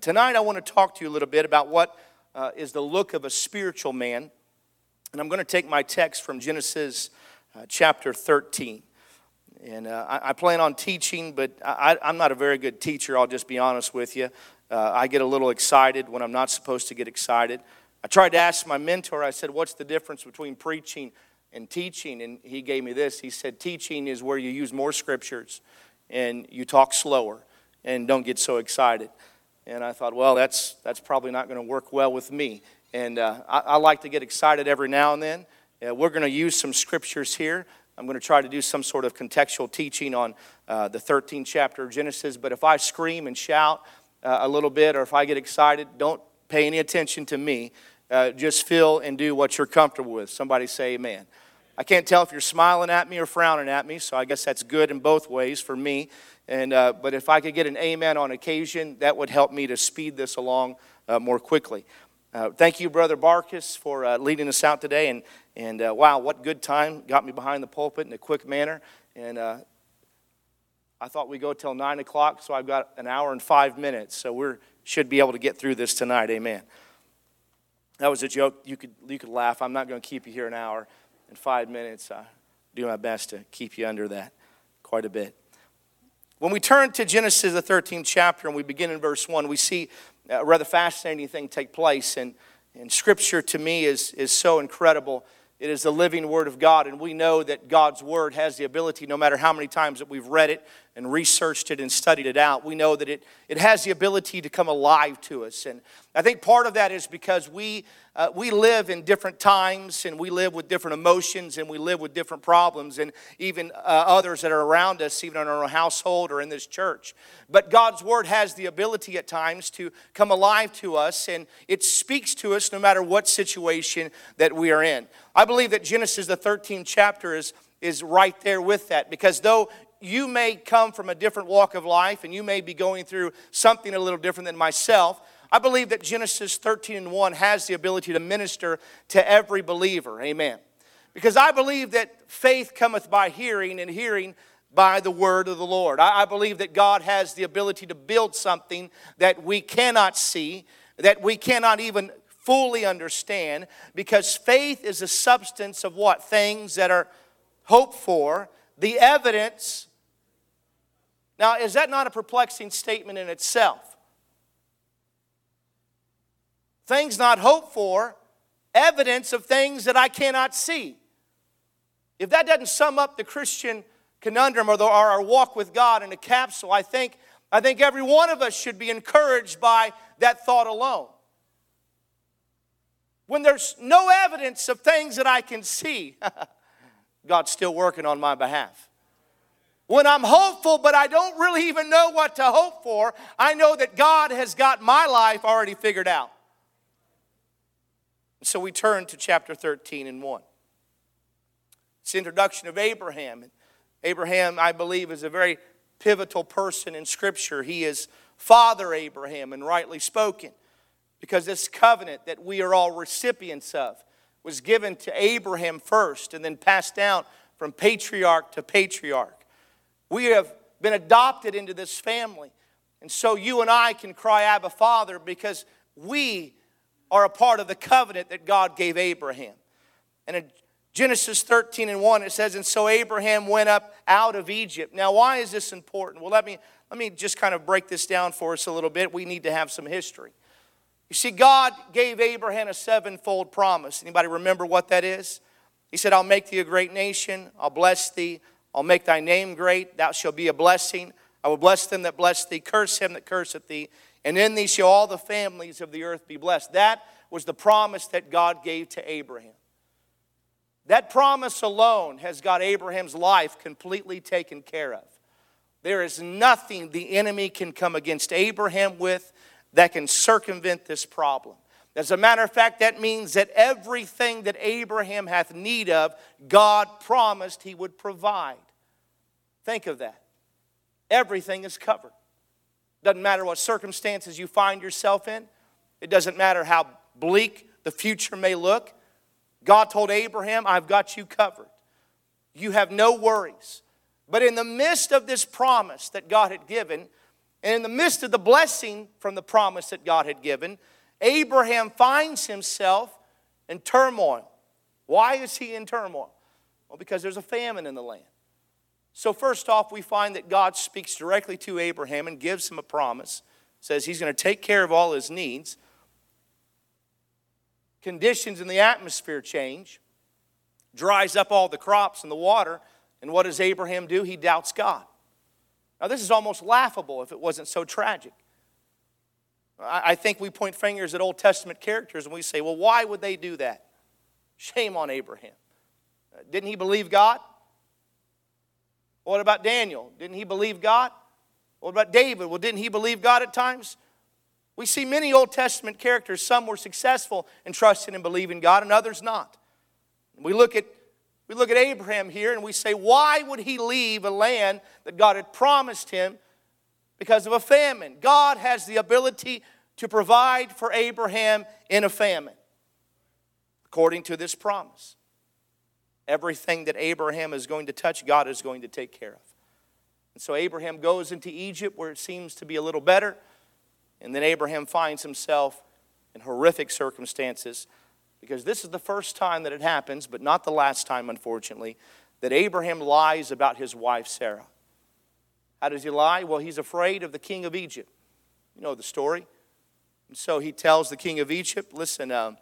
Tonight, I want to talk to you a little bit about what uh, is the look of a spiritual man. And I'm going to take my text from Genesis uh, chapter 13. And uh, I, I, plan on teaching, but I, am not a very good teacher, I'll just be honest with you. Uh, I get a little excited when I'm not supposed to get excited. I tried to ask my mentor, I said, What's the difference between preaching and teaching? And he gave me this. He said, Teaching is where you use more scriptures and you talk slower and don't get so excited. And I thought, well, that's, that's probably not going to work well with me. And uh, I, I, like to get excited every now and then. Uh, we're going to use some scriptures here. I'm going to try to do some sort of contextual teaching on uh, the 13th chapter of Genesis. But if I scream and shout uh, a little bit or if I get excited, don't pay any attention to me. Uh, just feel and do what you're comfortable with. Somebody say amen. I can't tell if you're smiling at me or frowning at me, so I guess that's good in both ways for me. And, uh, but if I could get an amen on occasion, that would help me to speed this along uh, more quickly. Uh, thank you, Brother Barkus, for uh, leading us out today. And, and uh, wow, what good time. Got me behind the pulpit in a quick manner. And uh, I thought we'd go till 9 o'clock, so I've got an hour and five minutes. So we should be able to get through this tonight. Amen. That was a joke. You could, you could laugh. I'm not going to keep you here an hour and five minutes. I do my best to keep you under that quite a bit. When we turn to Genesis, the 13th chapter, and we begin in verse 1, we see a rather fascinating thing take place. And, and Scripture to me is, is so incredible. It is the living Word of God, and we know that God's Word has the ability, no matter how many times that we've read it and researched it and studied it out, we know that it, it has the ability to come alive to us. And I think part of that is because we uh, we live in different times and we live with different emotions and we live with different problems and even uh, others that are around us, even in our household or in this church. But God's Word has the ability at times to come alive to us and it speaks to us no matter what situation that we are in. I believe that Genesis, the 13th chapter, is, is right there with that because though you may come from a different walk of life and you may be going through something a little different than myself, I believe that Genesis 13 and 1 has the ability to minister to every believer. Amen. Because I believe that faith cometh by hearing, and hearing by the word of the Lord. I, believe that God has the ability to build something that we cannot see, that we cannot even fully understand, because faith is a substance of what? Things that are hoped for, the evidence. Now, is that not a perplexing statement in itself? things not hoped for, evidence of things that I cannot see. If that doesn't sum up the Christian conundrum or, the, or our walk with God in a capsule, I think, I think every one of us should be encouraged by that thought alone. When there's no evidence of things that I can see, God's still working on my behalf. When I'm hopeful, but I don't really even know what to hope for, I know that God has got my life already figured out. So we turn to chapter 13 and 1. It's introduction of Abraham. Abraham, I believe, is a very pivotal person in Scripture. He is Father Abraham, and rightly spoken, because this covenant that we are all recipients of was given to Abraham first and then passed down from patriarch to patriarch. We have been adopted into this family. And so you and I can cry, Abba, Father, because we are a part of the covenant that God gave Abraham. And in Genesis 13 and 1, it says, And so Abraham went up out of Egypt. Now, why is this important? Well, let me, let me just kind of break this down for us a little bit. We need to have some history. You see, God gave Abraham a sevenfold promise. Anybody remember what that is? He said, I'll make thee a great nation, I'll bless thee, I'll make thy name great, thou shalt be a blessing. I will bless them that bless thee, curse him that curseth thee, and in thee shall all the families of the earth be blessed. That was the promise that God gave to Abraham. That promise alone has got Abraham's life completely taken care of. There is nothing the enemy can come against Abraham with that can circumvent this problem. As a matter of fact, that means that everything that Abraham hath need of, God promised he would provide. Think of that. Everything is covered. Doesn't matter what circumstances you find yourself in, it doesn't matter how bleak the future may look. God told Abraham, I've got you covered. You have no worries. But in the midst of this promise that God had given, And in the midst of the blessing from the promise that God had given, Abraham finds himself in turmoil. Why is he in turmoil? Well, because there's a famine in the land. So, first off, we find that God speaks directly to Abraham and gives him a promise, says he's going to take care of all his needs. Conditions in the atmosphere change, dries up all the crops and the water, and what does Abraham do? He doubts God. Now, this is almost laughable if it wasn't so tragic. I think we point fingers at Old Testament characters and we say, well, why would they do that? Shame on Abraham. Uh, didn't he believe God? What about Daniel? Didn't he believe God? What about David? Well, didn't he believe God at times? We see many Old Testament characters, some were successful in trusting and believing God, and others not. We look at we look at Abraham here and we say, why would he leave a land that God had promised him because of a famine? God has the ability to provide for Abraham in a famine, according to this promise. Everything that Abraham is going to touch, God is going to take care of. And so Abraham goes into Egypt where it seems to be a little better, and then Abraham finds himself in horrific circumstances because this is the first time that it happens, but not the last time, unfortunately, that Abraham lies about his wife Sarah. How does he lie? Well, he's afraid of the king of Egypt. You know the story. And so he tells the king of Egypt, listen, uh,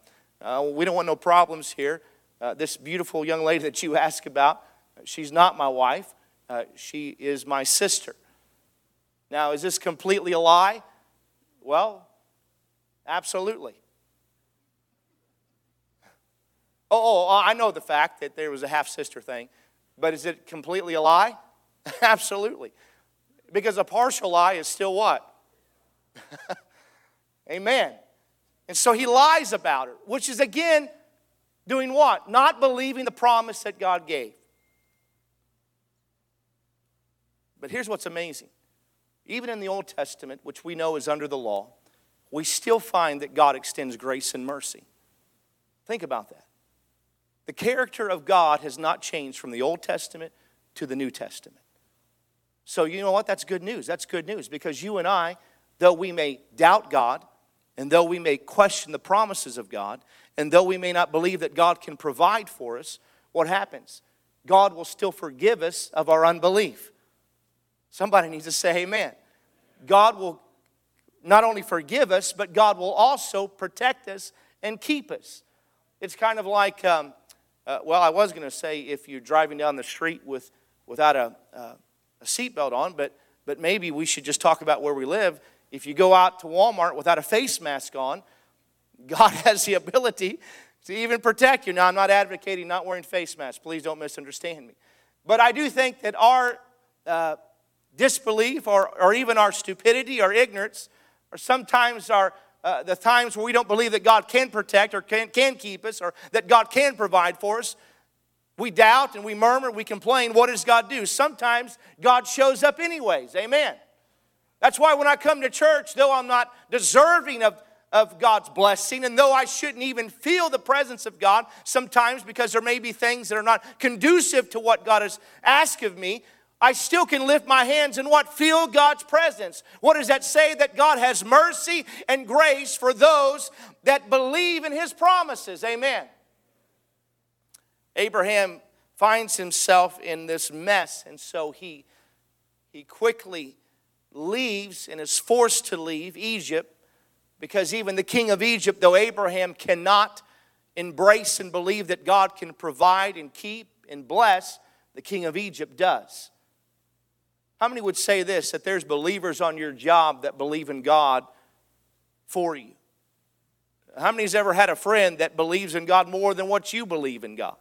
uh, we don't want no problems here. Uh, this beautiful young lady that you ask about, she's not my wife, uh, she is my sister. Now, is this completely a lie? Well, absolutely. Oh, oh, I know the fact that there was a half sister thing, but is it completely a lie? absolutely. Because a partial lie is still what? Amen. And so he lies about her, which is again Doing what? Not believing the promise that God gave. But here's what's amazing. Even in the Old Testament, which we know is under the law, we still find that God extends grace and mercy. Think about that. The character of God has not changed from the Old Testament to the New Testament. So, you know what? That's good news. That's good news because you and I, though we may doubt God, and though we may question the promises of God, and though we may not believe that God can provide for us, what happens? God will still forgive us of our unbelief. Somebody needs to say amen. God will not only forgive us, but God will also protect us and keep us. It's kind of like, um, uh, well, I was going to say if you're driving down the street with, without a, uh, a seatbelt on, but, but maybe we should just talk about where we live. If you go out to Walmart without a face mask on, God has the ability to even protect you. Now, I'm not advocating not wearing face masks. Please don't misunderstand me. But I do think that our uh, disbelief or, or even our stupidity or ignorance, or sometimes our, uh, the times where we don't believe that God can protect or can, can keep us or that God can provide for us, we doubt and we murmur, we complain. What does God do? Sometimes God shows up anyways. Amen. That's why when I come to church, though I'm not deserving of of God's blessing. And though I shouldn't even feel the presence of God sometimes because there may be things that are not conducive to what God has asked of me, I still can lift my hands and what? Feel God's presence. What does that say? That God has mercy and grace for those that believe in His promises. Amen. Abraham finds himself in this mess, and so he, he quickly leaves and is forced to leave Egypt because even the king of Egypt, though Abraham cannot embrace and believe that God can provide and keep and bless, the king of Egypt does. How many would say this that there's believers on your job that believe in God for you? How many's ever had a friend that believes in God more than what you believe in God?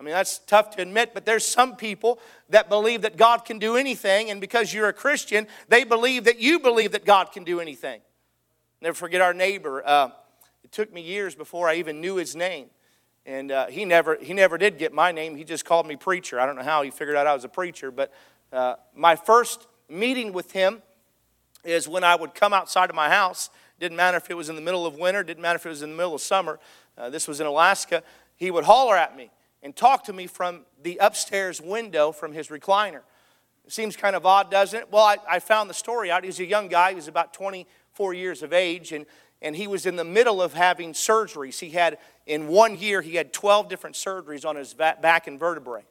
I mean, that's tough to admit, but there's some people that believe that God can do anything, and because you're a Christian, they believe that you believe that God can do anything. Never forget our neighbor. Uh, it took me years before I even knew his name. And uh, he, never, he never did get my name. He just called me preacher. I don't know how he figured out I was a preacher, but uh, my first meeting with him is when I would come outside of my house. Didn't matter if it was in the middle of winter, didn't matter if it was in the middle of summer. Uh, this was in Alaska. He would holler at me and talk to me from the upstairs window from his recliner. Seems kind of odd, doesn't it? Well, I, I found the story out. He's a young guy, he was about 24 years of age, and, and he was in the middle of having surgeries. He had, in one year, he had 12 different surgeries on his back and vertebrae.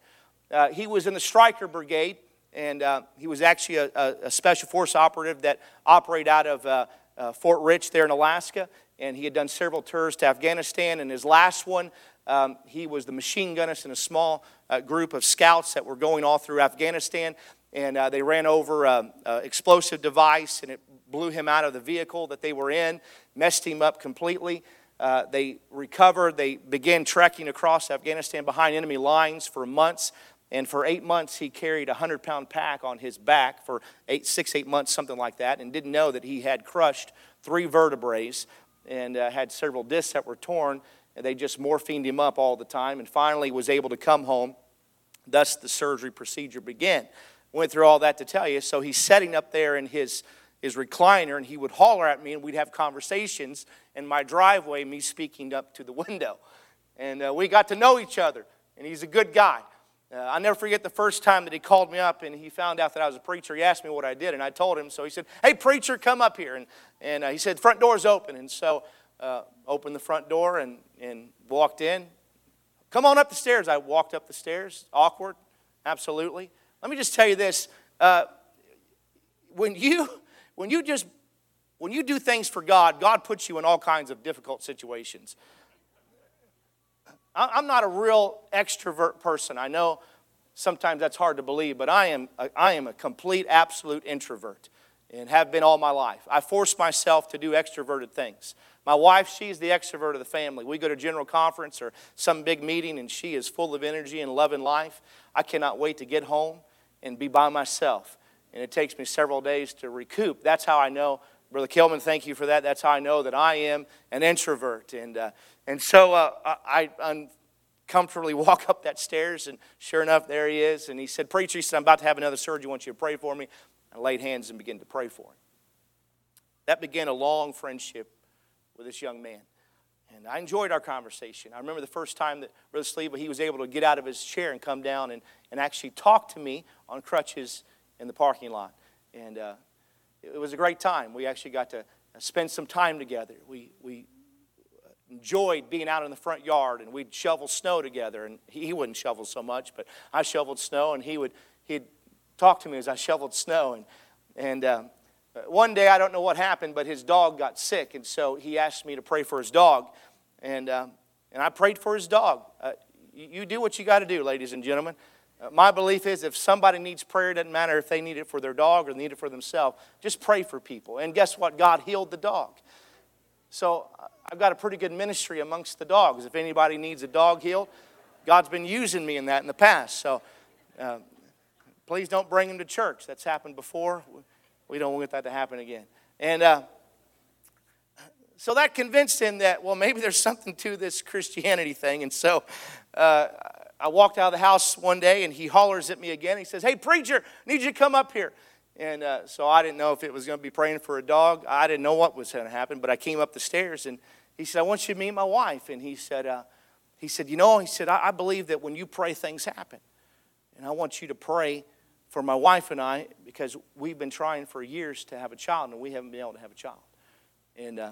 Uh, he was in the Stryker Brigade, and uh, he was actually a, a, a, special force operative that operated out of uh, uh, Fort Rich there in Alaska. And he had done several tours to Afghanistan. And his last one, um, he was the machine gunner in a small uh, group of scouts that were going all through Afghanistan. And uh, they ran over an explosive device, and it blew him out of the vehicle that they were in, messed him up completely. Uh, they recovered. They began trekking across Afghanistan behind enemy lines for months. And for eight months, he carried a 100 pound pack on his back for eight, six, eight months, something like that, and didn't know that he had crushed three vertebrae and uh, had several discs that were torn. They just morphined him up all the time and finally was able to come home. Thus, the surgery procedure began. Went through all that to tell you. So he's sitting up there in his, his recliner and he would holler at me and we'd have conversations in my driveway, me speaking up to the window. And uh, we got to know each other. And he's a good guy. Uh, I'll never forget the first time that he called me up and he found out that I was a preacher. He asked me what I did, and I told him. So he said, Hey, preacher, come up here. And, and uh, he said, Front door's open. And so uh, opened the front door and, and walked in. Come on up the stairs. I walked up the stairs. Awkward, absolutely. Let me just tell you this. Uh, when you, when you just when you do things for God, God puts you in all kinds of difficult situations. I'm not a real extrovert person. I know sometimes that's hard to believe, but I am a, I am a complete, absolute introvert and have been all my life. I force myself to do extroverted things. My wife, she's the extrovert of the family. We go to general conference or some big meeting, and she is full of energy and love and life. I cannot wait to get home and be by myself. And it takes me several days to recoup. That's how I know Brother Kilman, thank you for that. That's how I know that I am an introvert. And, uh, and so uh, I, uncomfortably walk up that stairs, and sure enough, there he is. And he said, Preacher, he said, I'm about to have another surgery. I want you to pray for me. I laid hands and began to pray for him. That began a long friendship with this young man. And I enjoyed our conversation. I remember the first time that Brother Sleva, he was able to get out of his chair and come down and, and actually talk to me on crutches in the parking lot. And uh, it was a great time. We actually got to spend some time together. We, we enjoyed being out in the front yard and we'd shovel snow together. And he wouldn't shovel so much, but I shoveled snow and he would he'd talk to me as I shoveled snow. And, and uh, one day, I don't know what happened, but his dog got sick. And so he asked me to pray for his dog. And, uh, and I prayed for his dog. Uh, you, you do what you got to do, ladies and gentlemen. Uh, my belief is if somebody needs prayer, it doesn't matter if they need it for their dog or need it for themselves, just pray for people. And guess what? God healed the dog. So uh, I've got a pretty good ministry amongst the dogs. If anybody needs a dog healed, God's been using me in that in the past. So uh, please don't bring them to church. That's happened before. We don't want that to happen again. And uh, so that convinced him that, well, maybe there's something to this Christianity thing. And so uh, I walked out of the house one day and he hollers at me again. He says, Hey, preacher, I need you to come up here. And uh, so I didn't know if it was going to be praying for a dog. I didn't know what was going to happen, but I came up the stairs and he said, I want you to meet my wife. And he said, uh, he said, You know, he said, I, I believe that when you pray, things happen. And I want you to pray for my wife and I because we've been trying for years to have a child and we haven't been able to have a child. And uh,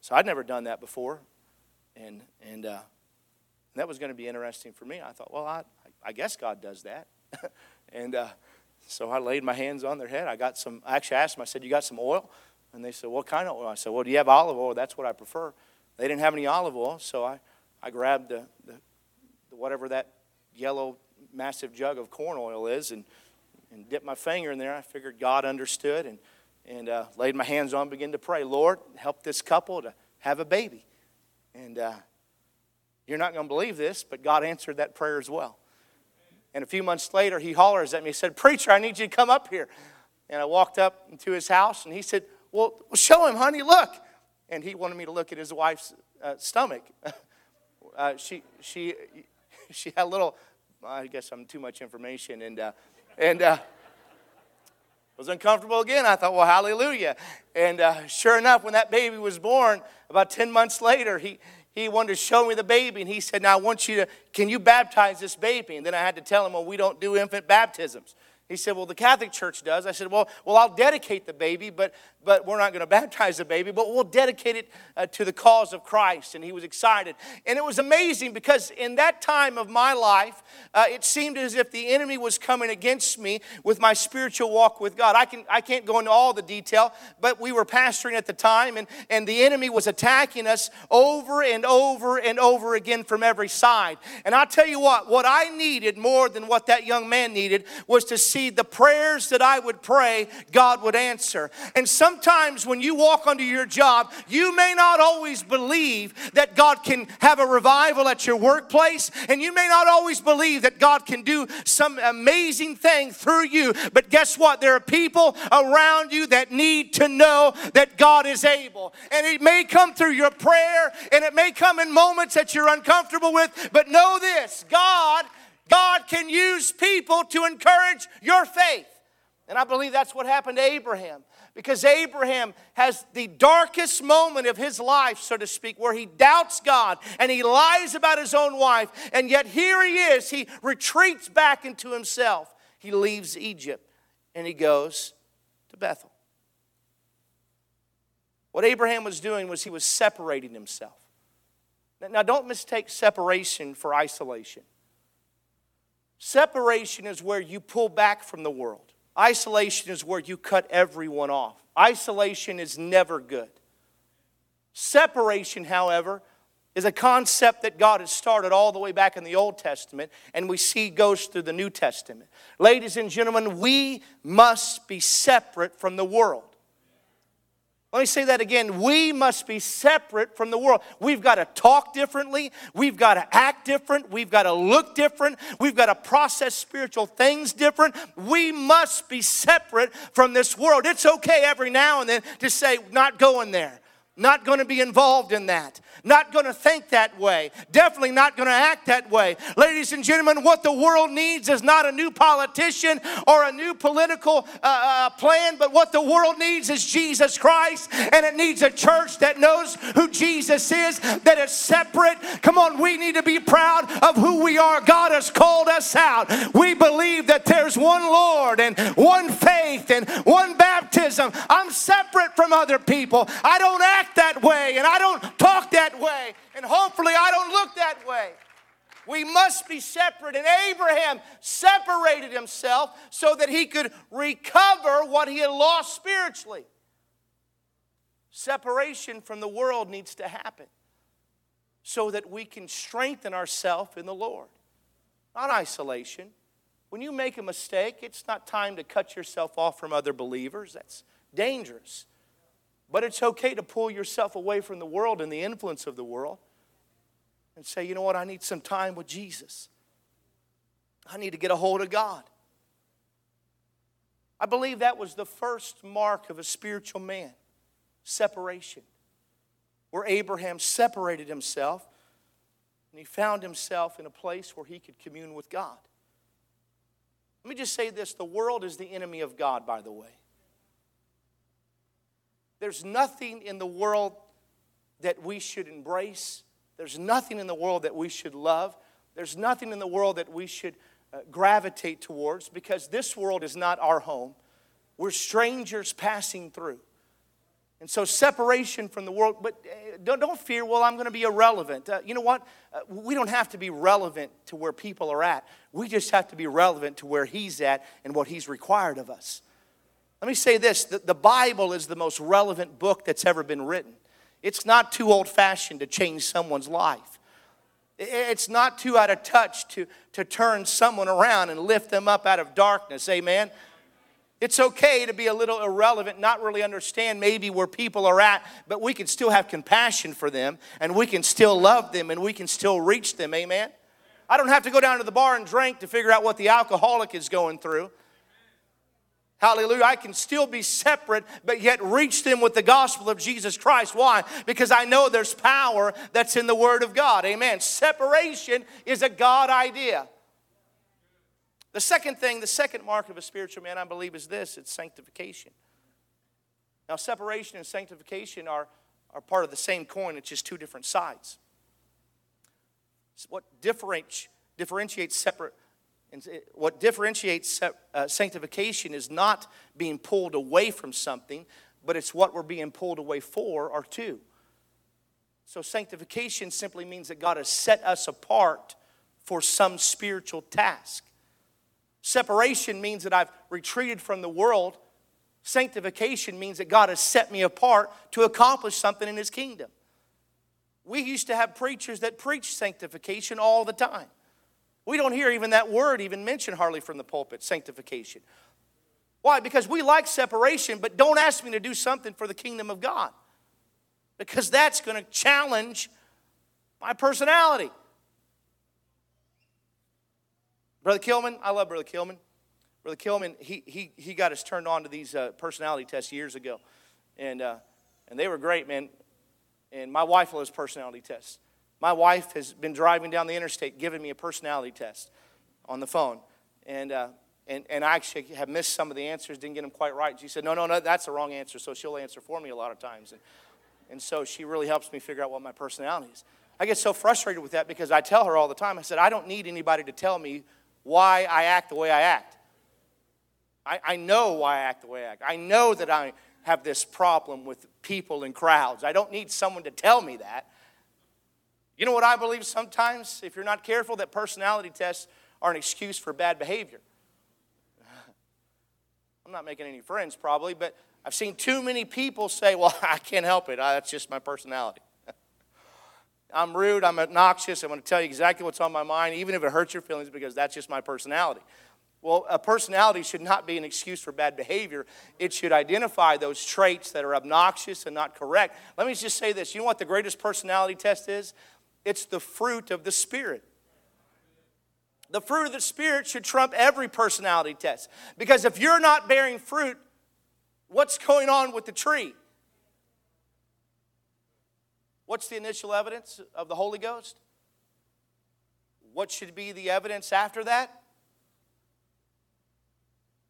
so I'd never done that before. And, and uh, that was going to be interesting for me. I thought, well, I, I guess God does that. and uh, so I laid my hands on their head. I got some, I actually asked them, I said, You got some oil? And they said, What kind of oil? I said, Well, do you have olive oil? That's what I prefer. They didn't have any olive oil, so I, I grabbed the, the, the whatever that yellow massive jug of corn oil is and, and dipped my finger in there. I figured God understood and, and uh, laid my hands on, began to pray, Lord, help this couple to have a baby. And uh, you're not going to believe this, but God answered that prayer as well. And a few months later, he hollers at me, he said, Preacher, I need you to come up here. And I walked up into his house, and he said, Well, show him, honey, look. And he wanted me to look at his wife's uh, stomach. uh, she, she, she had a little, I guess I'm too much information, and, uh, and uh, was uncomfortable again. I thought, well, hallelujah. And uh, sure enough, when that baby was born, about 10 months later, he, he wanted to show me the baby, and he said, Now I want you to, can you baptize this baby? And then I had to tell him, Well, we don't do infant baptisms. He said, Well, the Catholic Church does. I said, Well, well I'll dedicate the baby, but, but we're not going to baptize the baby, but we'll dedicate it uh, to the cause of Christ. And he was excited. And it was amazing because in that time of my life, uh, it seemed as if the enemy was coming against me with my spiritual walk with God. I, can, I can't go into all the detail, but we were pastoring at the time, and, and the enemy was attacking us over and over and over again from every side. And I'll tell you what, what I needed more than what that young man needed was to see see the prayers that I would pray, God would answer. And sometimes when you walk onto your job, you may not always believe that God can have a revival at your workplace, and you may not always believe that God can do some amazing thing through you. But guess what? There are people around you that need to know that God is able. And it may come through your prayer, and it may come in moments that you're uncomfortable with, but know this God God can use people to encourage your faith. And I believe that's what happened to Abraham. Because Abraham has the darkest moment of his life, so to speak, where he doubts God and he lies about his own wife. And yet here he is. He retreats back into himself. He leaves Egypt and he goes to Bethel. What Abraham was doing was he was separating himself. Now, don't mistake separation for isolation. Separation is where you pull back from the world. Isolation is where you cut everyone off. Isolation is never good. Separation, however, is a concept that God has started all the way back in the Old Testament and we see goes through the New Testament. Ladies and gentlemen, we must be separate from the world. Let me say that again. We must be separate from the world. We've got to talk differently. We've got to act different. We've got to look different. We've got to process spiritual things different. We must be separate from this world. It's okay every now and then to say, not going there. Not going to be involved in that. Not going to think that way. Definitely not going to act that way. Ladies and gentlemen, what the world needs is not a new politician or a new political uh, uh, plan, but what the world needs is Jesus Christ, and it needs a church that knows who Jesus is, that is separate. Come on, we need to be proud of who we are. God has called us out. We believe that there's one Lord and one faith and one baptism. I'm separate from other people. I don't act act that way and I don't talk that way and hopefully I don't look that way. We must be separate. And Abraham separated himself so that he could recover what he had lost spiritually. Separation from the world needs to happen so that we can strengthen ourselves in the Lord. Not isolation. When you make a mistake, it's not time to cut yourself off from other believers. That's dangerous. But it's okay to pull yourself away from the world and the influence of the world and say, you know what, I need some time with Jesus. I need to get a hold of God. I believe that was the first mark of a spiritual man separation, where Abraham separated himself and he found himself in a place where he could commune with God. Let me just say this the world is the enemy of God, by the way. There's nothing in the world that we should embrace. There's nothing in the world that we should love. There's nothing in the world that we should uh, gravitate towards because this world is not our home. We're strangers passing through. And so, separation from the world, but uh, don't, don't fear, well, I'm going to be irrelevant. Uh, you know what? Uh, we don't have to be relevant to where people are at. We just have to be relevant to where He's at and what He's required of us. Let me say this the, the Bible is the most relevant book that's ever been written. It's not too old fashioned to change someone's life. It's not too out of touch to, to turn someone around and lift them up out of darkness. Amen. It's okay to be a little irrelevant, not really understand maybe where people are at, but we can still have compassion for them and we can still love them and we can still reach them. Amen. I don't have to go down to the bar and drink to figure out what the alcoholic is going through. Hallelujah. I can still be separate, but yet reach them with the gospel of Jesus Christ. Why? Because I know there's power that's in the Word of God. Amen. Separation is a God idea. The second thing, the second mark of a spiritual man, I believe, is this it's sanctification. Now, separation and sanctification are, are part of the same coin, it's just two different sides. what differentiates separate And what differentiates uh, sanctification is not being pulled away from something, but it's what we're being pulled away for or to. So, sanctification simply means that God has set us apart for some spiritual task. Separation means that I've retreated from the world. Sanctification means that God has set me apart to accomplish something in His kingdom. We used to have preachers that preach sanctification all the time. We don't hear even that word even mentioned hardly from the pulpit, sanctification. Why? Because we like separation, but don't ask me to do something for the kingdom of God. Because that's going to challenge my personality. Brother Kilman, I love Brother Kilman. Brother Kilman, he, he, he got us turned on to these uh, personality tests years ago. And, uh, and they were great, man. And my wife loves personality tests. My wife has been driving down the interstate giving me a personality test on the phone. And, uh, and, and I actually have missed some of the answers, didn't get them quite right. She said, No, no, no, that's the wrong answer. So she'll answer for me a lot of times. And, and so she really helps me figure out what my personality is. I get so frustrated with that because I tell her all the time, I said, I don't need anybody to tell me why I act the way I act. I, I know why I act the way I act. I know that I have this problem with people and crowds. I don't need someone to tell me that. You know what I believe sometimes, if you're not careful, that personality tests are an excuse for bad behavior. I'm not making any friends probably, but I've seen too many people say, Well, I can't help it. I, that's just my personality. I'm rude, I'm obnoxious, I'm going to tell you exactly what's on my mind, even if it hurts your feelings, because that's just my personality. Well, a personality should not be an excuse for bad behavior. It should identify those traits that are obnoxious and not correct. Let me just say this you know what the greatest personality test is? It's the fruit of the Spirit. The fruit of the Spirit should trump every personality test. Because if you're not bearing fruit, what's going on with the tree? What's the initial evidence of the Holy Ghost? What should be the evidence after that?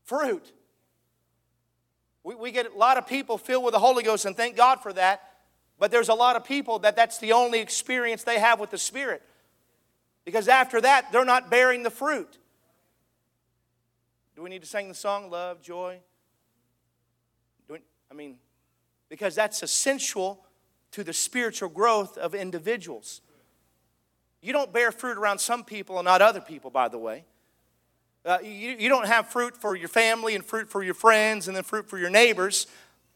Fruit. We, we get a lot of people filled with the Holy Ghost, and thank God for that. But there's a lot of people that that's the only experience they have with the Spirit. Because after that, they're not bearing the fruit. Do we need to sing the song, Love, Joy? We, I mean, because that's essential to the spiritual growth of individuals. You don't bear fruit around some people and not other people, by the way. Uh, you, you don't have fruit for your family and fruit for your friends and then fruit for your neighbors.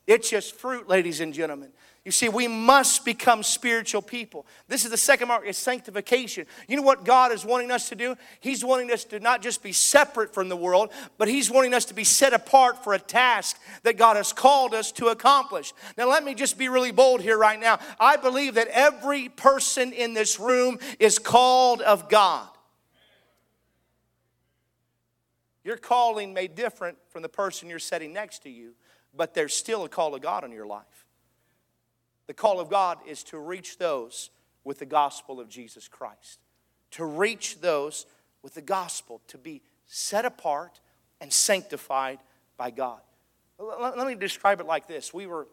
It's just fruit, ladies and gentlemen. You see, we must become spiritual people. This is the second mark, is sanctification. You know what God is wanting us to do? He's wanting us to not just be separate from the world, but He's wanting us to be set apart for a task that God has called us to accomplish. Now, let me just be really bold here right now. I believe that every person in this room is called of God. Your calling may different from the person you're sitting next to you, but there's still a call of God on your life. The call of God is to reach those with the gospel of Jesus Christ, to reach those with the gospel, to be set apart and sanctified by God. Let me describe it like this. We were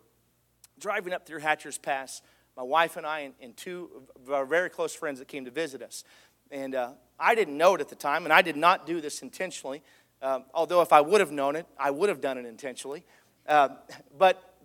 driving up through Hatcher's Pass, my wife and I, and, two of our very close friends that came to visit us. And uh, I didn't know it at the time, and I did not do this intentionally. Um, although, if I would have known it, I would have done it intentionally. Uh, but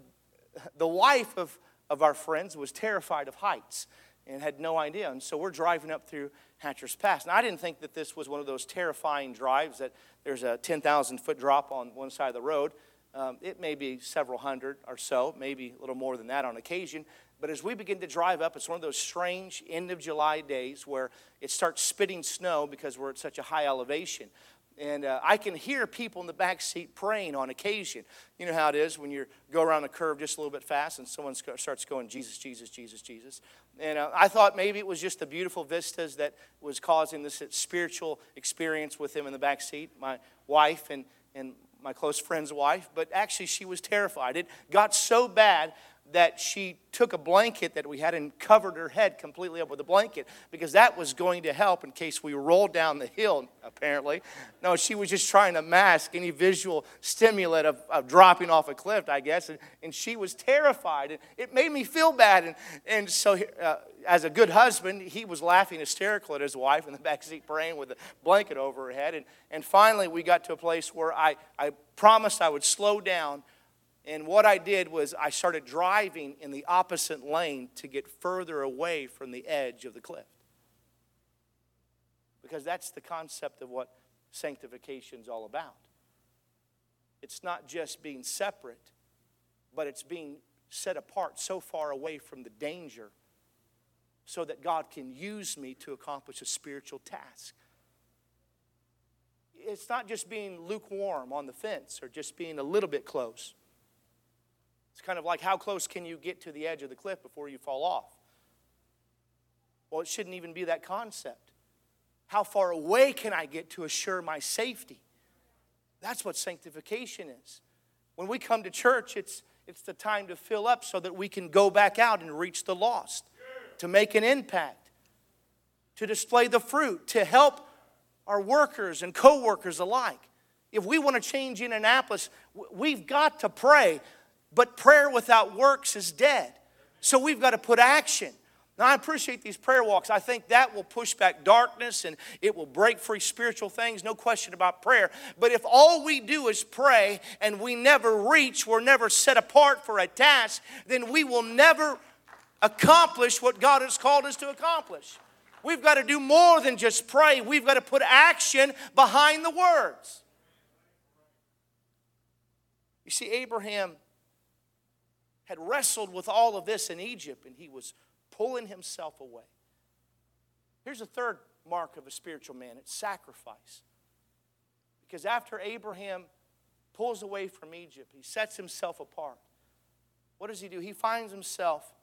the wife of of our friends was terrified of heights and had no idea. And so we're driving up through Hatcher's Pass. And I didn't think that this was one of those terrifying drives that there's a 10,000 foot drop on one side of the road. Um, it may be several hundred or so, maybe a little more than that on occasion. But as we begin to drive up, it's one of those strange end of July days where it starts spitting snow because we're at such a high elevation. And uh, I can hear people in the back seat praying on occasion. You know how it is when you go around a curve just a little bit fast and someone starts going, Jesus, Jesus, Jesus, Jesus. And uh, I thought maybe it was just the beautiful vistas that was causing this spiritual experience with him in the back seat, my wife and, and my close friend's wife. But actually, she was terrified. It got so bad that she took a blanket that we had and covered her head completely up with a blanket because that was going to help in case we rolled down the hill, apparently. No, she was just trying to mask any visual stimulant of, of dropping off a cliff, I guess. And, and she was terrified. And it made me feel bad. And, and so, uh, as a good husband, he was laughing hysterical at his wife in the back seat praying with a blanket over her head. And, and finally, we got to a place where I, I promised I would slow down and what I did was I started driving in the opposite lane to get further away from the edge of the cliff. Because that's the concept of what sanctification is all about. It's not just being separate, but it's being set apart so far away from the danger so that God can use me to accomplish a spiritual task. It's not just being lukewarm on the fence or just being a little bit close. It's kind of like how close can you get to the edge of the cliff before you fall off? Well, it shouldn't even be that concept. How far away can I get to assure my safety? That's what sanctification is. When we come to church, it's, it's the time to fill up so that we can go back out and reach the lost, to make an impact, to display the fruit, to help our workers and co workers alike. If we want to change Indianapolis, we've got to pray but prayer without works is dead. So we've got to put action. Now, I appreciate these prayer walks. I think that will push back darkness and it will break free spiritual things, no question about prayer. But if all we do is pray and we never reach, we're never set apart for a task, then we will never accomplish what God has called us to accomplish. We've got to do more than just pray, we've got to put action behind the words. You see, Abraham had wrestled with all of this in Egypt and he was pulling himself away. Here's a third mark of a spiritual man it's sacrifice. Because after Abraham pulls away from Egypt, he sets himself apart. What does he do? He finds himself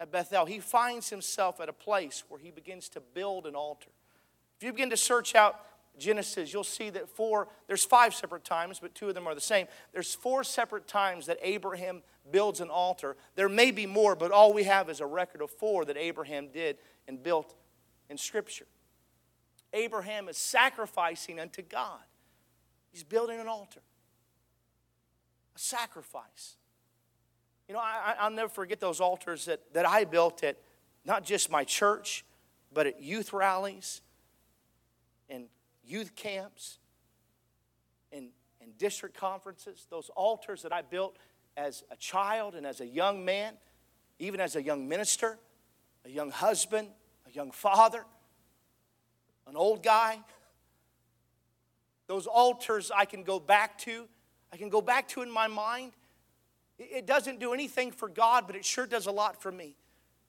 at Bethel. He finds himself at a place where he begins to build an altar. If you begin to search out Genesis, you'll see that four, there's five separate times, but two of them are the same. There's four separate times that Abraham builds an altar. There may be more, but all we have is a record of four that Abraham did and built in Scripture. Abraham is sacrificing unto God, he's building an altar, a sacrifice. You know, I, will never forget those altars that, that I built at not just my church, but at youth rallies and youth camps and, and district conferences. Those altars that I built as a child and as a young man, even as a young minister, a young husband, a young father, an old guy. Those altars I can go back to, I can go back to in my mind. It doesn't do anything for God, but it sure does a lot for me.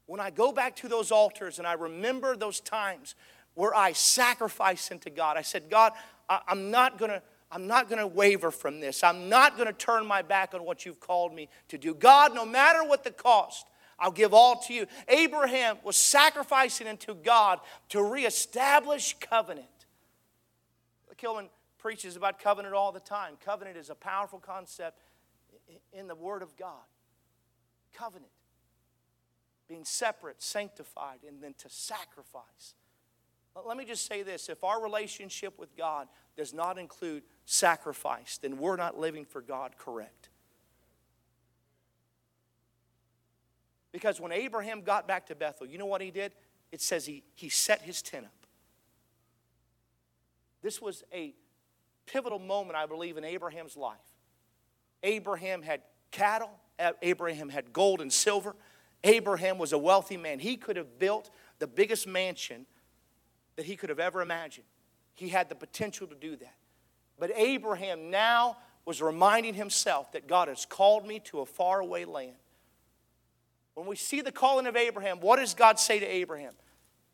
When I go back to those altars and I remember those times where I sacrificed unto God, I said, God, I'm not going to I'm not going to waver from this. I'm not going to turn my back on what you've called me to do. God, no matter what the cost, I'll give all to you. Abraham was sacrificing unto God to reestablish covenant. Kilman preaches about covenant all the time. Covenant is a powerful concept in the Word of God. Covenant. Being separate, sanctified, and then to sacrifice. Let me just say this if our relationship with God does not include sacrifice, then we're not living for God correct. Because when Abraham got back to Bethel, you know what he did? It says he, he set his tent up. This was a pivotal moment, I believe, in Abraham's life. Abraham had cattle, uh, Abraham had gold and silver. Abraham was a wealthy man. He could have built the biggest mansion that he could have ever imagined. He had the potential to do that. But Abraham now was reminding himself that God has called me to a faraway land. When we see the calling of Abraham, what does God say to Abraham?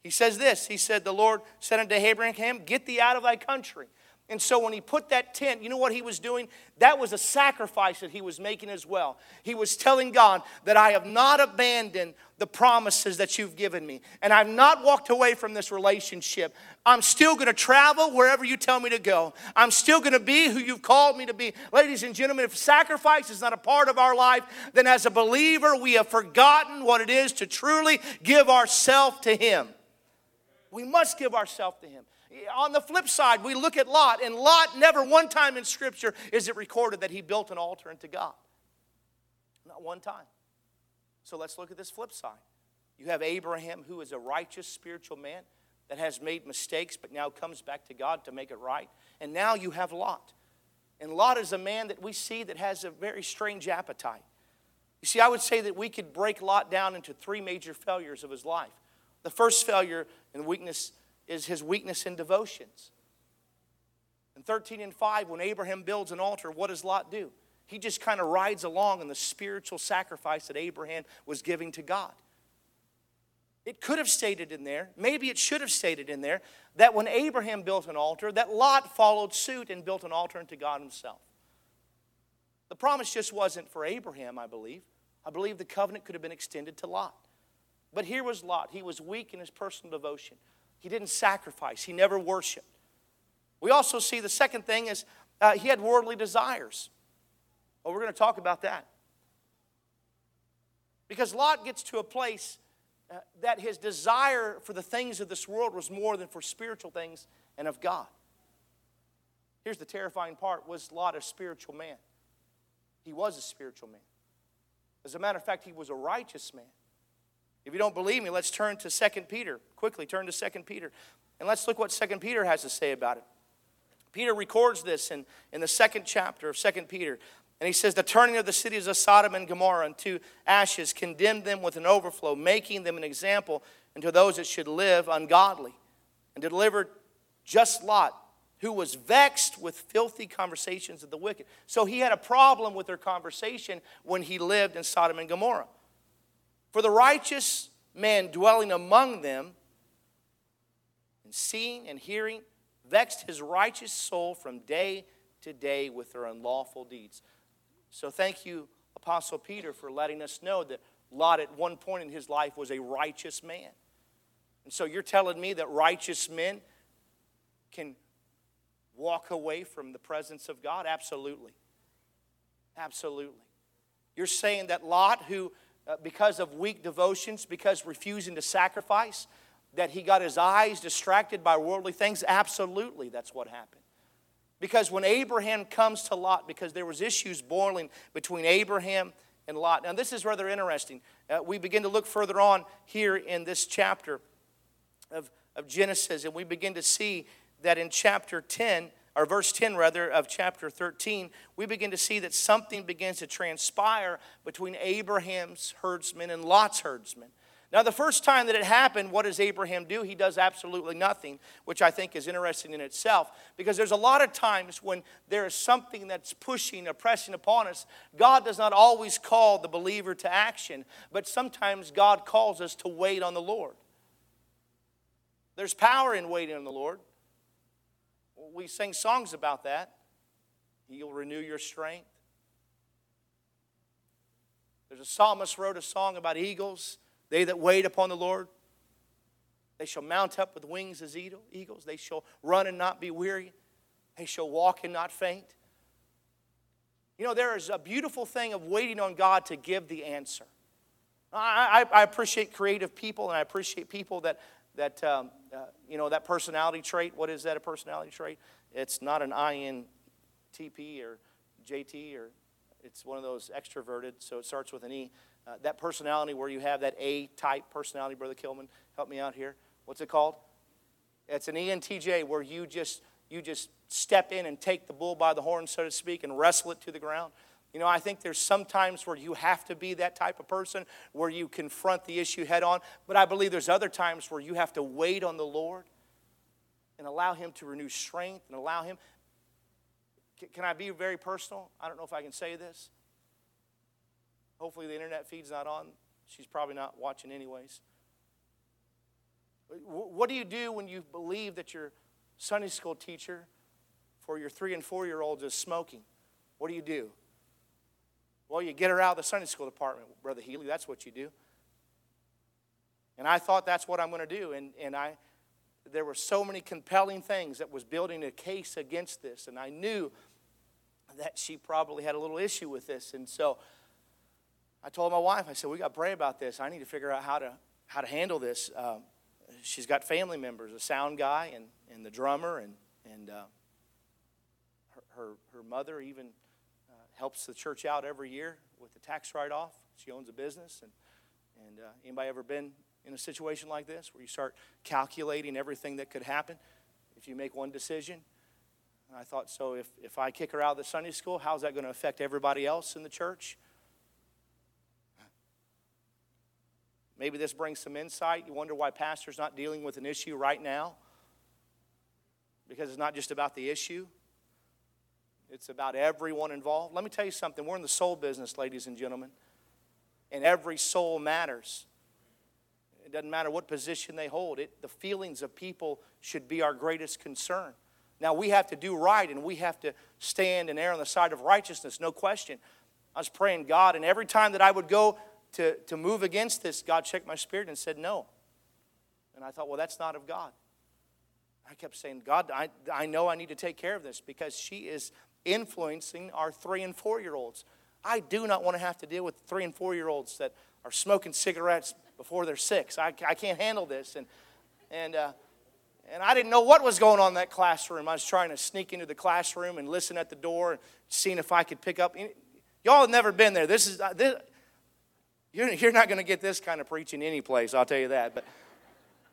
He says this He said, The Lord said unto Abraham, Get thee out of thy country And so when he put that tent, you know what he was doing? That was a sacrifice that he was making as well. He was telling God that I have not abandoned the promises that you've given me. And I've not walked away from this relationship. I'm still going to travel wherever you tell me to go. I'm still going to be who you've called me to be. Ladies and gentlemen, if sacrifice is not a part of our life, then as a believer, we have forgotten what it is to truly give ourselves to him. We must give ourselves to him. On the flip side, we look at Lot, and Lot never one time in Scripture is it recorded that he built an altar unto God. Not one time. So let's look at this flip side. You have Abraham, who is a righteous spiritual man that has made mistakes, but now comes back to God to make it right. And now you have Lot. And Lot is a man that we see that has a very strange appetite. You see, I would say that we could break Lot down into three major failures of his life. The first failure and weakness is his weakness in devotions. In 13 and 5, when Abraham builds an altar, what does Lot do? He just kind of rides along in the spiritual sacrifice that Abraham was giving to God. It could have stated in there, maybe it should have stated in there, that when Abraham built an altar, that Lot followed suit and built an altar unto God himself. The promise just wasn't for Abraham, I believe. I believe the covenant could have been extended to Lot. But here was Lot. He was weak in his personal devotion. He didn't sacrifice, he never worshiped. We also see the second thing is uh, he had worldly desires. Well, we're going to talk about that. Because Lot gets to a place uh, that his desire for the things of this world was more than for spiritual things and of God. Here's the terrifying part was Lot a spiritual man? He was a spiritual man. As a matter of fact, he was a righteous man. If you don't believe me, let's turn to 2 Peter. Quickly, turn to 2 Peter. And let's look what 2 Peter has to say about it. Peter records this in, in the second chapter of 2 Peter. And he says, The turning of the cities of Sodom and Gomorrah into ashes condemned them with an overflow, making them an example unto those that should live ungodly, and delivered just Lot, who was vexed with filthy conversations of the wicked. So he had a problem with their conversation when he lived in Sodom and Gomorrah. For the righteous man dwelling among them, and seeing and hearing, vexed his righteous soul from day to day with their unlawful deeds. So thank you, Apostle Peter, for letting us know that Lot at one point in his life was a righteous man. And so you're telling me that righteous men can walk away from the presence of God? Absolutely. Absolutely. You're saying that Lot, who uh, because of weak devotions, because refusing to sacrifice, that he got his eyes distracted by worldly things? Absolutely, that's what happened. Because when Abraham comes to Lot, because there was issues boiling between Abraham and Lot. Now, this is rather interesting. Uh, we begin to look further on here in this chapter of, of Genesis, and we begin to see that in chapter 10, or verse 10 rather, of chapter 13, we begin to see that something begins to transpire between Abraham's herdsmen and Lot's herdsmen. Now, the first time that it happened, what does Abraham do? He does absolutely nothing, which I think is interesting in itself because there's a lot of times when there is something that's pushing or pressing upon us. God does not always call the believer to action, but sometimes God calls us to wait on the Lord. There's power in waiting on the Lord we sing songs about that. He'll renew your strength. There's a psalmist wrote a song about eagles. They that wait upon the Lord, they shall mount up with wings as eagles. They shall run and not be weary. They shall walk and not faint. You know, there is a beautiful thing of waiting on God to give the answer. I, I, I appreciate creative people, and I appreciate people that, that um, uh, you know, that personality trait. What is that, a personality trait? It's not an INTP or JT, or it's one of those extroverted, so it starts with an E. Uh, that personality where you have that A type personality, Brother Kilman, help me out here. What's it called? It's an ENTJ where you just you just step in and take the bull by the horn, so to speak, and wrestle it to the ground. You know, I think there's some times where you have to be that type of person where you confront the issue head on, but I believe there's other times where you have to wait on the Lord and allow Him to renew strength and allow Him. Can I be very personal? I don't know if I can say this. Hopefully, the internet feed's not on. She's probably not watching, anyways. What do you do when you believe that your Sunday school teacher for your three and four year olds is smoking. What do you do? Well, you get her out of the Sunday school department, Brother Healy. That's what you do. And I thought that's what I'm going to do. And, and I, there were so many compelling things that was building a case against this. And I knew that she probably had a little issue with this. And so I told my wife, I said, we got to pray about this. I need to figure out how to, how to handle this. Um, she's got family members, a sound guy and, and the drummer, and, and uh, her, her, her mother even helps the church out every year with the tax write-off. She owns a business, and and uh, anybody ever been in a situation like this where you start calculating everything that could happen if you make one decision? And I thought, so if if I kick her out of the Sunday school, how's that going to affect everybody else in the church? Maybe this brings some insight. You wonder why pastor's not dealing with an issue right now? Because it's not just about the issue, it's about everyone involved. Let me tell you something. We're in the soul business, ladies and gentlemen, and every soul matters. It doesn't matter what position they hold. It, the feelings of people should be our greatest concern. Now, we have to do right and we have to stand and err on the side of righteousness, no question. I was praying God, and every time that I would go to, to move against this, God checked my spirit and said, No. And I thought, Well, that's not of God. I kept saying, God, I, I know I need to take care of this because she is influencing our three and four year olds. I do not want to have to deal with three and four year olds that are smoking cigarettes before they're six. I, I can't handle this. And, and, uh, and I didn't know what was going on in that classroom. I was trying to sneak into the classroom and listen at the door and seeing if I could pick up. Y'all have never been there. This is, uh, this, you're, you're not going to get this kind of preaching any place, I'll tell you that. But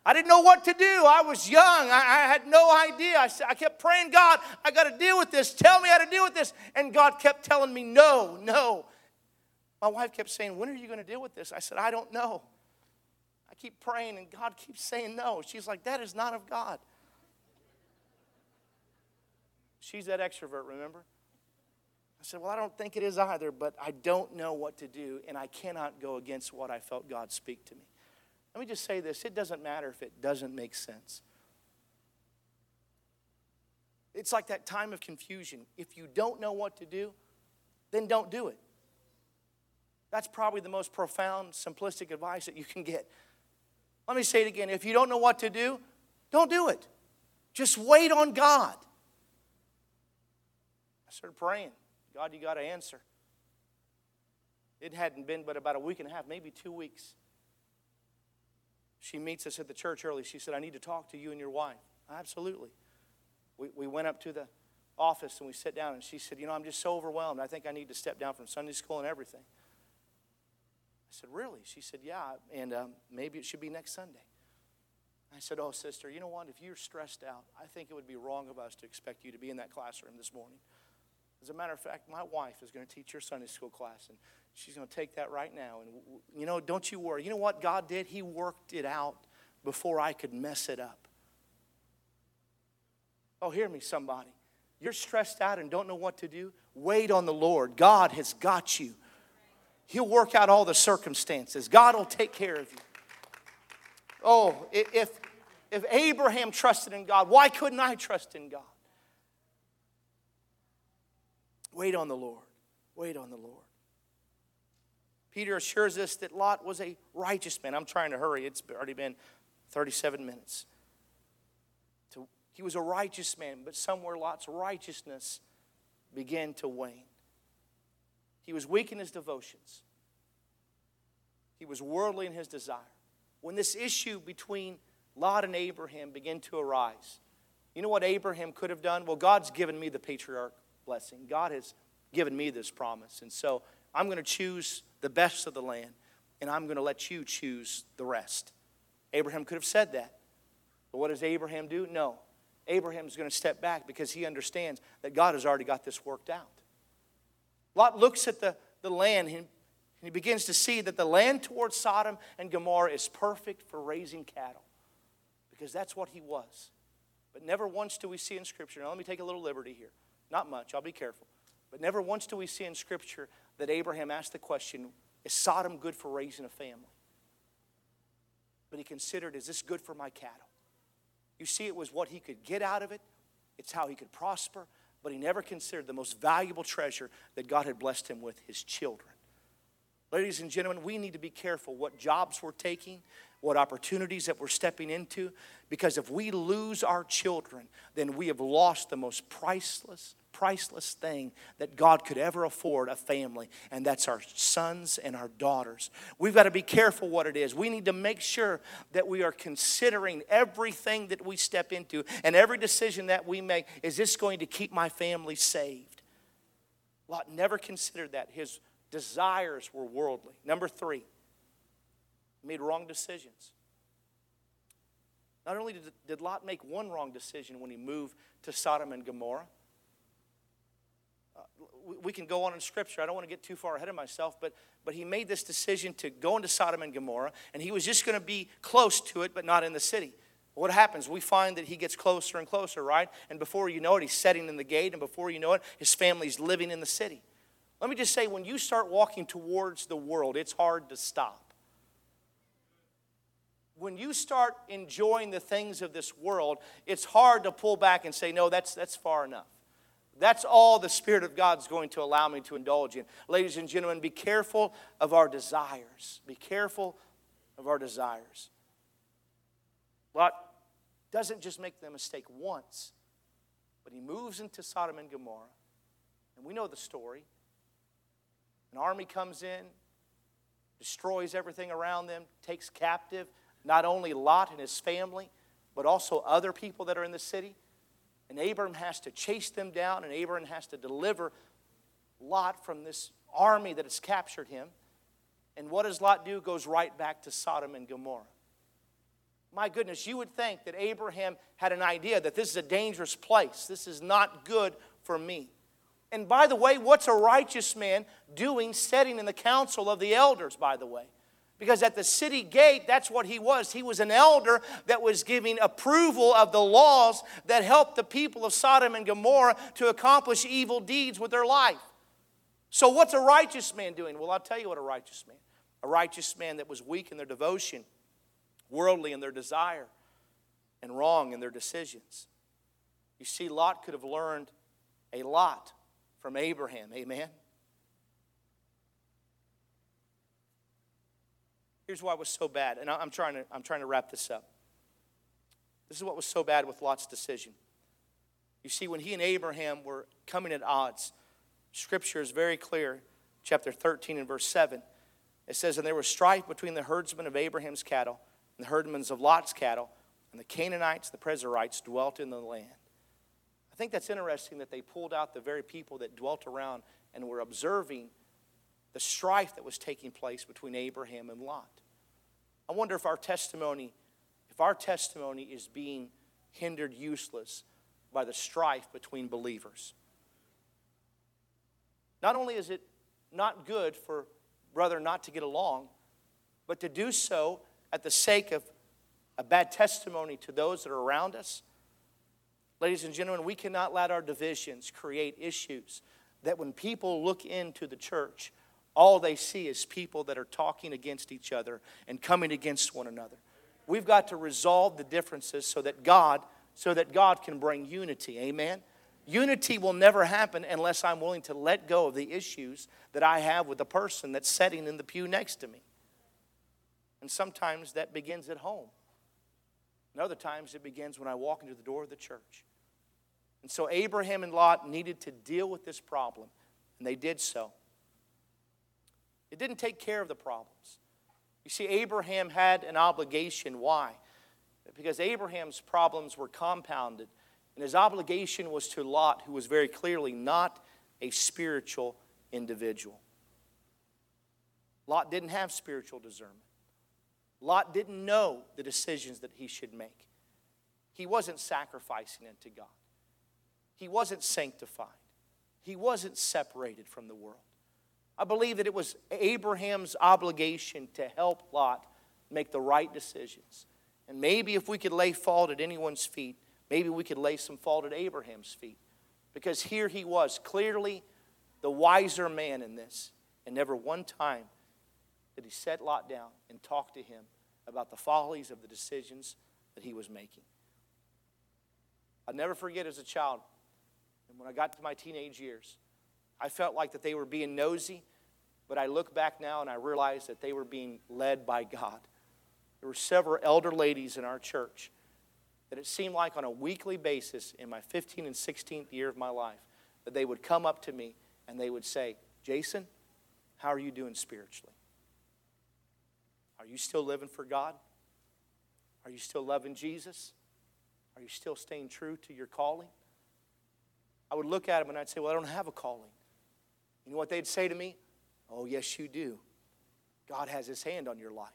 I didn't know what to do. I was young. I, I had no idea. I, I kept praying, God, I got to deal with this. Tell me how to deal with this. And God kept telling me, no, no. My wife kept saying, When are you going to deal with this? I said, I don't know. I keep praying, and God keeps saying no. She's like, That is not of God. She's that extrovert, remember? I said, Well, I don't think it is either, but I don't know what to do, and I cannot go against what I felt God speak to me. Let me just say this it doesn't matter if it doesn't make sense. It's like that time of confusion. If you don't know what to do, then don't do it. That's probably the most profound, simplistic advice that you can get. Let me say it again. If you don't know what to do, don't do it. Just wait on God. I started praying. God, you got to answer. It hadn't been but about a week and a half, maybe two weeks. She meets us at the church early. She said, I need to talk to you and your wife. Absolutely. We, we went up to the office and we sat down, and she said, You know, I'm just so overwhelmed. I think I need to step down from Sunday school and everything. I said, Really? She said, Yeah, and um, maybe it should be next Sunday. I said, Oh, sister, you know what? If you're stressed out, I think it would be wrong of us to expect you to be in that classroom this morning. As a matter of fact, my wife is going to teach your Sunday school class, and she's going to take that right now. And, you know, don't you worry. You know what God did? He worked it out before I could mess it up. Oh, hear me, somebody. You're stressed out and don't know what to do? Wait on the Lord. God has got you. He'll work out all the circumstances. God will take care of you. Oh, if, if Abraham trusted in God, why couldn't I trust in God? Wait on the Lord. Wait on the Lord. Peter assures us that Lot was a righteous man. I'm trying to hurry, it's already been 37 minutes. He was a righteous man, but somewhere Lot's righteousness began to wane. He was weak in his devotions, he was worldly in his desire. When this issue between Lot and Abraham began to arise, you know what Abraham could have done? Well, God's given me the patriarch blessing. God has given me this promise. And so I'm going to choose the best of the land, and I'm going to let you choose the rest. Abraham could have said that. But what does Abraham do? No. Abraham's going to step back because he understands that God has already got this worked out. Lot looks at the, the land and he begins to see that the land towards Sodom and Gomorrah is perfect for raising cattle because that's what he was. But never once do we see in Scripture. Now, let me take a little liberty here. Not much, I'll be careful. But never once do we see in Scripture that Abraham asked the question Is Sodom good for raising a family? But he considered, Is this good for my cattle? You see, it was what he could get out of it, it's how he could prosper. but he never considered the most valuable treasure that God had blessed him with his children. Ladies and gentlemen, we need to be careful what jobs we're taking, what opportunities that we're stepping into, because if we lose our children, then we have lost the most priceless, priceless thing that God could ever afford a family, and that's our sons and our daughters. We've got to be careful what it is. We need to make sure that we are considering everything that we step into and every decision that we make. Is this going to keep my family saved? Lot never considered that. His desires were worldly. Number three, made wrong decisions. Not only did, did Lot make one wrong decision when he moved to Sodom and Gomorrah, uh, we, we can go on in Scripture. I don't want to get too far ahead of myself, but, but he made this decision to go into Sodom and Gomorrah, and he was just going to be close to it, but not in the city. What happens? We find that he gets closer and closer, right? And before you know it, he's setting in the gate, and before you know it, his family's living in the city. Let me just say, when you start walking towards the world, it's hard to stop when you start enjoying the things of this world, it's hard to pull back and say, no, that's, that's far enough. That's all the Spirit of God's going to allow me to indulge in. Ladies and gentlemen, be careful of our desires. Be careful of our desires. Lot doesn't just make the mistake once, but he moves into Sodom and Gomorrah. And we know the story. An army comes in, destroys everything around them, takes captive not only Lot and his family, but also other people that are in the city. And Abram has to chase them down, and Abram has to deliver Lot from this army that has captured him. And what does Lot do? Goes right back to Sodom and Gomorrah. My goodness, you would think that Abraham had an idea that this is a dangerous place. This is not good for me. And by the way, what's a righteous man doing sitting in the council of the elders, by the way? Because at the city gate, that's what he was. He was an elder that was giving approval of the laws that helped the people of Sodom and Gomorrah to accomplish evil deeds with their life. So, what's a righteous man doing? Well, I'll tell you what a righteous man. A righteous man that was weak in their devotion, worldly in their desire, and wrong in their decisions. You see, Lot could have learned a lot from Abraham. Amen. Here's why it was so bad, and I'm trying to, I'm trying to wrap this up. This is what was so bad with Lot's decision. You see, when he and Abraham were coming at odds, Scripture is very clear, chapter 13 and verse 7. It says, And there was strife between the herdsmen of Abraham's cattle and the herdmen of Lot's cattle, and the Canaanites, the Perizzites, dwelt in the land. I think that's interesting that they pulled out the very people that dwelt around and were observing the strife that was taking place between Abraham and Lot. I wonder if our testimony, if our testimony is being hindered useless by the strife between believers. Not only is it not good for brother not to get along, but to do so at the sake of a bad testimony to those that are around us. Ladies and gentlemen, we cannot let our divisions create issues that when people look into the church, all they see is people that are talking against each other and coming against one another. We've got to resolve the differences so that God so that God can bring unity. Amen. Unity will never happen unless I'm willing to let go of the issues that I have with the person that's sitting in the pew next to me. And sometimes that begins at home. And other times it begins when I walk into the door of the church. And so Abraham and Lot needed to deal with this problem, and they did so. It didn't take care of the problems. You see, Abraham had an obligation. Why? Because Abraham's problems were compounded, and his obligation was to Lot, who was very clearly not a spiritual individual. Lot didn't have spiritual discernment. Lot didn't know the decisions that he should make. He wasn't sacrificing unto God. He wasn't sanctified. He wasn't separated from the world. I believe that it was Abraham's obligation to help Lot make the right decisions. And maybe if we could lay fault at anyone's feet, maybe we could lay some fault at Abraham's feet. Because here he was, clearly the wiser man in this. And never one time did he set Lot down and talk to him about the follies of the decisions that he was making. I'll never forget as a child, And when I got to my teenage years, I felt like that they were being nosy, but I look back now and I realize that they were being led by God. There were several elder ladies in our church that it seemed like on a weekly basis in my 15th and 16th year of my life that they would come up to me and they would say, Jason, how are you doing spiritually? Are you still living for God? Are you still loving Jesus? Are you still staying true to your calling? I would look at them and I'd say, Well, I don't have a calling. You know what they'd say to me? Oh, yes, you do. God has his hand on your life.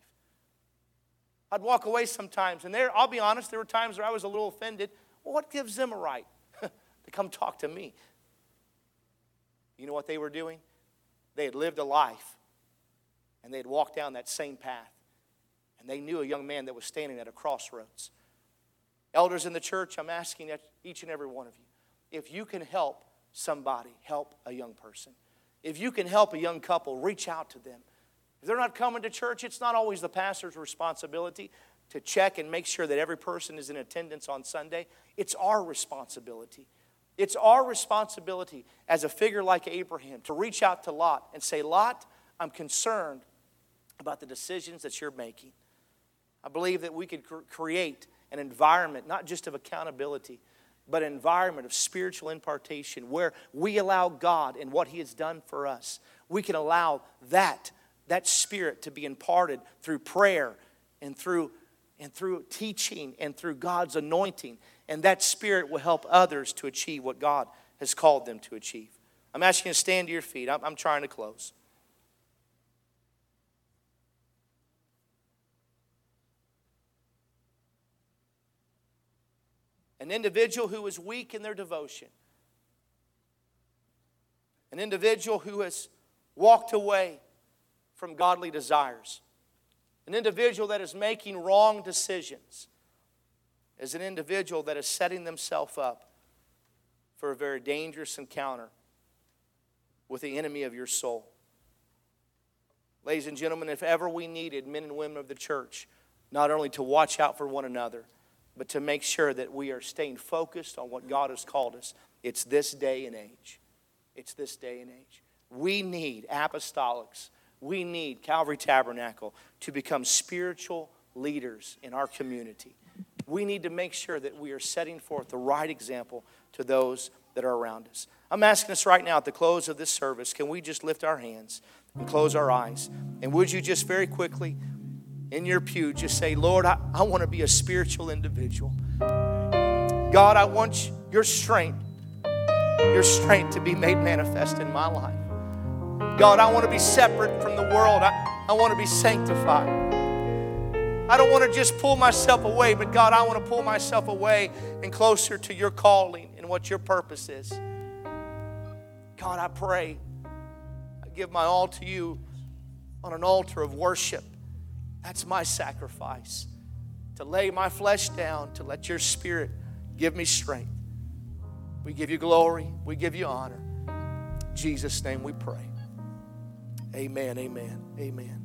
I'd walk away sometimes, and there, I'll be honest, there were times where I was a little offended. Well, what gives them a right to come talk to me? You know what they were doing? They had lived a life, and they had walked down that same path, and they knew a young man that was standing at a crossroads. Elders in the church, I'm asking each and every one of you if you can help somebody, help a young person. If you can help a young couple, reach out to them. If they're not coming to church, it's not always the pastor's responsibility to check and make sure that every person is in attendance on Sunday. It's our responsibility. It's our responsibility as a figure like Abraham to reach out to Lot and say, Lot, I'm concerned about the decisions that you're making. I believe that we could create an environment, not just of accountability, but an environment of spiritual impartation where we allow God and what He has done for us. We can allow that, that spirit to be imparted through prayer and through, and through teaching and through God's anointing. And that spirit will help others to achieve what God has called them to achieve. I'm asking you to stand to your feet. I'm, I'm trying to close. An individual who is weak in their devotion, an individual who has walked away from godly desires, an individual that is making wrong decisions, is an individual that is setting themselves up for a very dangerous encounter with the enemy of your soul. Ladies and gentlemen, if ever we needed men and women of the church not only to watch out for one another, but to make sure that we are staying focused on what God has called us. It's this day and age. It's this day and age. We need apostolics. We need Calvary Tabernacle to become spiritual leaders in our community. We need to make sure that we are setting forth the right example to those that are around us. I'm asking us right now at the close of this service, can we just lift our hands and close our eyes? And would you just very quickly in your pew, just say, Lord, I, I want to be a spiritual individual. God, I want your strength, your strength to be made manifest in my life. God, I want to be separate from the world. I, I want to be sanctified. I don't want to just pull myself away, but God, I want to pull myself away and closer to your calling and what your purpose is. God, I pray. I give my all to you on an altar of worship. That's my sacrifice. To lay my flesh down, to let your spirit give me strength. We give you glory, we give you honor. In Jesus' name we pray. Amen, amen, amen.